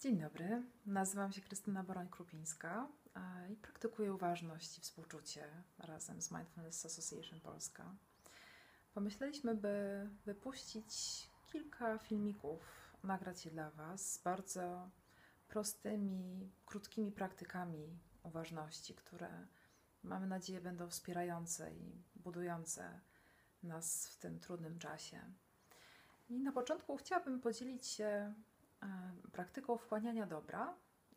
Dzień dobry, nazywam się Krystyna Boroń-Krupińska i praktykuję uważność i współczucie razem z Mindfulness Association Polska. Pomyśleliśmy, by wypuścić kilka filmików, nagrać je dla Was z bardzo prostymi, krótkimi praktykami uważności, które mamy nadzieję będą wspierające i budujące nas w tym trudnym czasie. I na początku chciałabym podzielić się praktyką wchłaniania dobra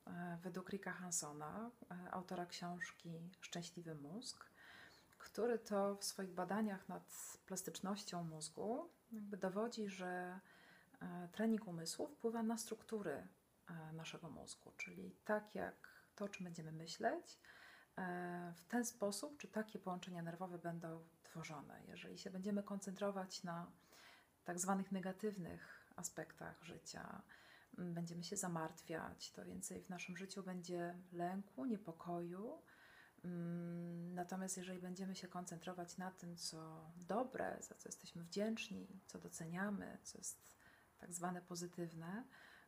e, według Ricka Hansona, e, autora książki Szczęśliwy mózg, który to w swoich badaniach nad plastycznością mózgu jakby dowodzi, że trening umysłu wpływa na struktury naszego mózgu, czyli tak jak to, czym będziemy myśleć, w ten sposób, czy takie połączenia nerwowe będą tworzone. Jeżeli się będziemy koncentrować na tak zwanych negatywnych aspektach życia, będziemy się zamartwiać, to więcej w naszym życiu będzie lęku, niepokoju. Mm, natomiast jeżeli będziemy się koncentrować na tym, co dobre, za co jesteśmy wdzięczni, co doceniamy, co jest tak zwane pozytywne,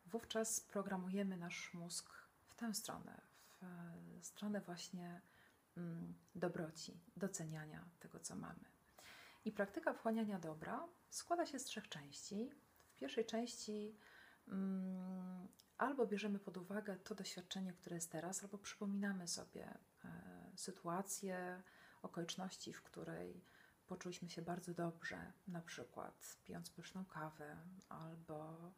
wówczas programujemy nasz mózg w tę stronę, w stronę właśnie mm, dobroci, doceniania tego, co mamy. I praktyka wchłaniania dobra składa się z trzech części. W pierwszej części albo bierzemy pod uwagę to doświadczenie, które jest teraz, albo przypominamy sobie e, sytuację, okoliczności, w której poczuliśmy się bardzo dobrze, na przykład pijąc pyszną kawę, albo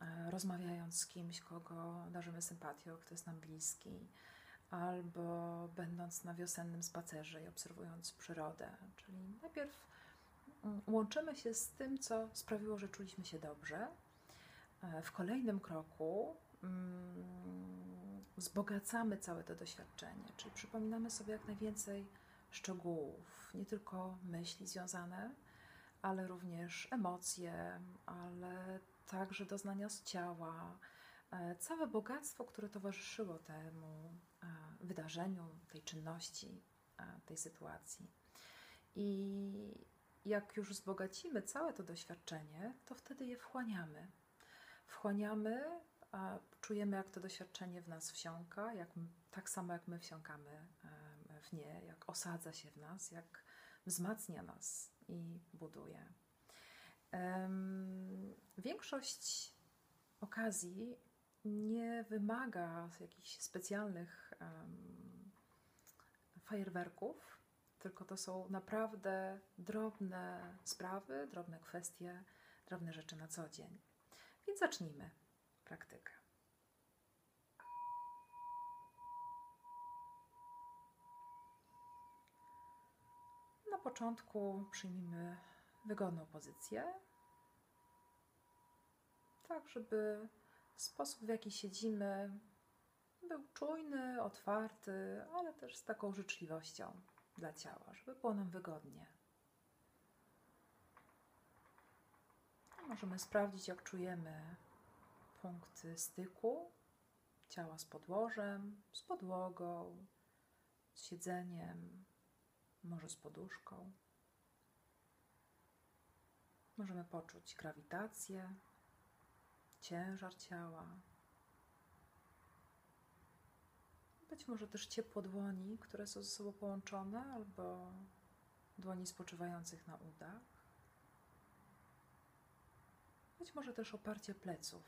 e, rozmawiając z kimś, kogo darzymy sympatią, kto jest nam bliski, albo będąc na wiosennym spacerze i obserwując przyrodę. Czyli najpierw mm, łączymy się z tym, co sprawiło, że czuliśmy się dobrze, w kolejnym kroku mm, wzbogacamy całe to doświadczenie, czyli przypominamy sobie jak najwięcej szczegółów, nie tylko myśli związane, ale również emocje, ale także doznania z ciała, e, całe bogactwo, które towarzyszyło temu e, wydarzeniu, tej czynności, tej sytuacji. I jak już wzbogacimy całe to doświadczenie, to wtedy je wchłaniamy wchłaniamy, a czujemy, jak to doświadczenie w nas wsiąka, jak, tak samo jak my wsiąkamy w nie, jak osadza się w nas, jak wzmacnia nas i buduje. Większość okazji nie wymaga jakichś specjalnych fajerwerków, tylko to są naprawdę drobne sprawy, drobne kwestie, drobne rzeczy na co dzień. Więc zacznijmy praktykę. Na początku przyjmijmy wygodną pozycję, tak żeby sposób, w jaki siedzimy, był czujny, otwarty, ale też z taką życzliwością dla ciała, żeby było nam wygodnie. Możemy sprawdzić, jak czujemy punkty styku ciała z podłożem, z podłogą, z siedzeniem, może z poduszką. Możemy poczuć grawitację, ciężar ciała. Być może też ciepło dłoni, które są ze sobą połączone, albo dłoni spoczywających na udach. Być może też oparcie pleców.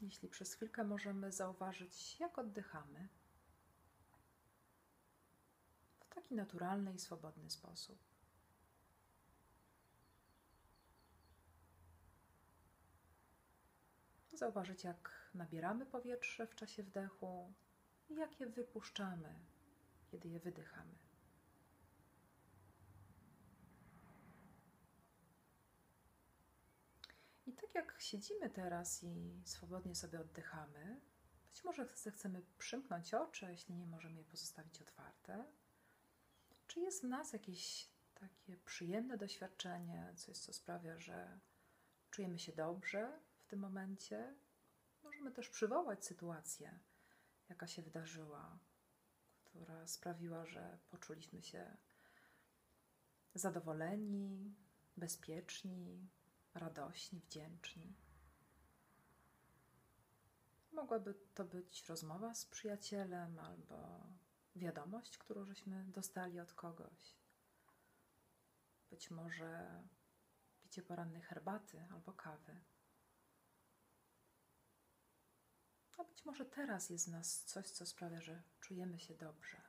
Jeśli przez chwilkę możemy zauważyć, jak oddychamy w taki naturalny i swobodny sposób. Zauważyć, jak nabieramy powietrze w czasie wdechu i jak je wypuszczamy, kiedy je wydychamy. I tak jak siedzimy teraz i swobodnie sobie oddychamy, być może chcemy przymknąć oczy, jeśli nie możemy je pozostawić otwarte. Czy jest w nas jakieś takie przyjemne doświadczenie, coś, co sprawia, że czujemy się dobrze w tym momencie? Możemy też przywołać sytuację, jaka się wydarzyła, która sprawiła, że poczuliśmy się zadowoleni, bezpieczni, radośni, wdzięczni. Mogłaby to być rozmowa z przyjacielem albo wiadomość, którą żeśmy dostali od kogoś. Być może picie porannej herbaty albo kawy. A być może teraz jest w nas coś, co sprawia, że czujemy się dobrze,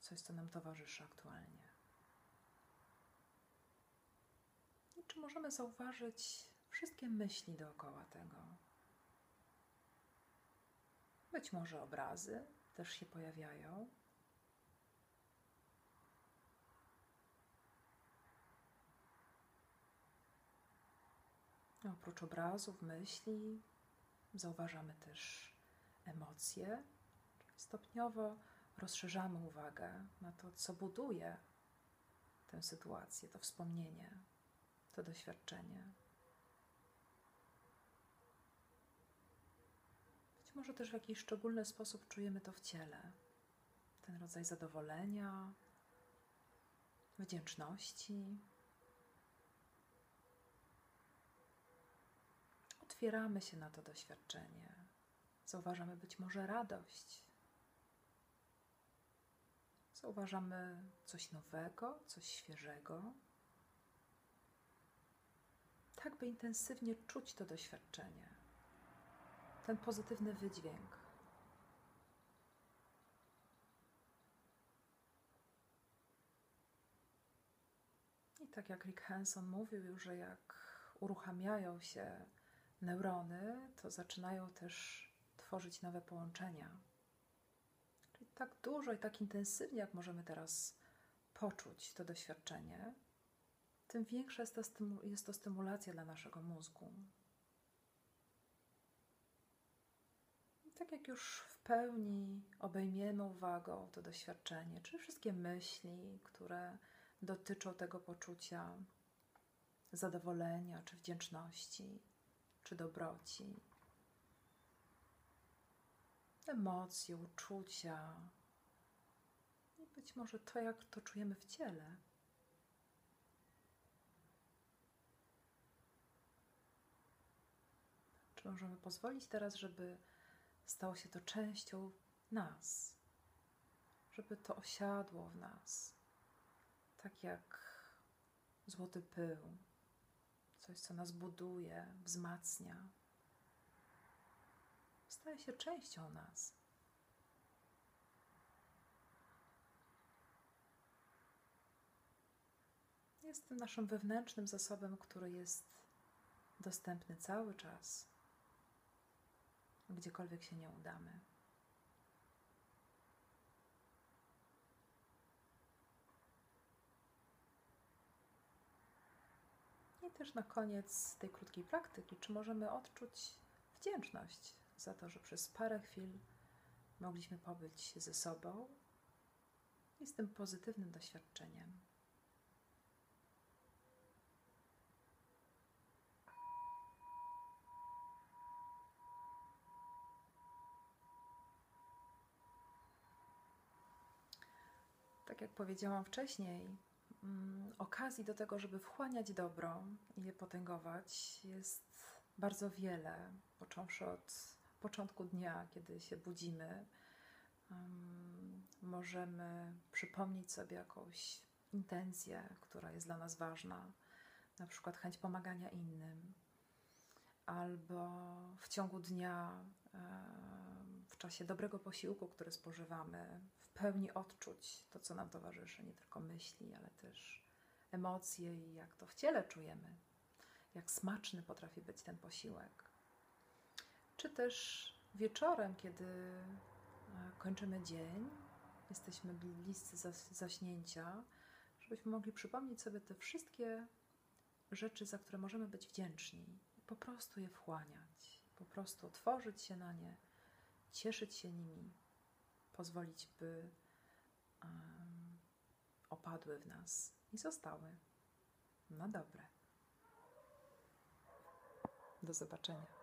coś, co nam towarzyszy aktualnie. I czy możemy zauważyć wszystkie myśli dookoła tego? Być może obrazy też się pojawiają. Oprócz obrazów, myśli, zauważamy też emocje, stopniowo rozszerzamy uwagę na to, co buduje tę sytuację, to wspomnienie, to doświadczenie. Być może też w jakiś szczególny sposób czujemy to w ciele. Ten rodzaj zadowolenia, wdzięczności. Otwieramy się na to doświadczenie. Zauważamy być może radość. Zauważamy coś nowego, coś świeżego. Tak, by intensywnie czuć to doświadczenie, ten pozytywny wydźwięk. I tak jak Rick Hanson mówił, że jak uruchamiają się neurony, to zaczynają też tworzyć nowe połączenia. Czyli tak dużo i tak intensywnie, jak możemy teraz poczuć to doświadczenie, tym większa jest to, jest to stymulacja dla naszego mózgu. I tak jak już w pełni obejmiemy uwagą to doświadczenie, czy wszystkie myśli, które dotyczą tego poczucia zadowolenia, czy wdzięczności, czy dobroci, emocje, uczucia i być może to, jak to czujemy w ciele. Czy możemy pozwolić teraz, żeby stało się to częścią nas, żeby to osiadło w nas, tak jak złoty pył, coś, co nas buduje, wzmacnia. Staje się częścią nas. Jest tym naszym wewnętrznym zasobem, który jest dostępny cały czas, gdziekolwiek się nie udamy. I też na koniec tej krótkiej praktyki, czy możemy odczuć wdzięczność za to, że przez parę chwil mogliśmy pobyć ze sobą i z tym pozytywnym doświadczeniem. Tak jak powiedziałam wcześniej, mm, okazji do tego, żeby wchłaniać dobro i je potęgować, jest bardzo wiele, począwszy od początku dnia, kiedy się budzimy, um, możemy przypomnieć sobie jakąś intencję, która jest dla nas ważna, na przykład chęć pomagania innym, albo w ciągu dnia, w czasie dobrego posiłku, który spożywamy, w pełni odczuć to, co nam towarzyszy, nie tylko myśli, ale też emocje i jak to w ciele czujemy, jak smaczny potrafi być ten posiłek. Czy też wieczorem, kiedy e, kończymy dzień, jesteśmy bliscy zaśnięcia, żebyśmy mogli przypomnieć sobie te wszystkie rzeczy, za które możemy być wdzięczni po prostu je wchłaniać, po prostu otworzyć się na nie, cieszyć się nimi, pozwolić, by um, opadły w nas i zostały na dobre. Do zobaczenia.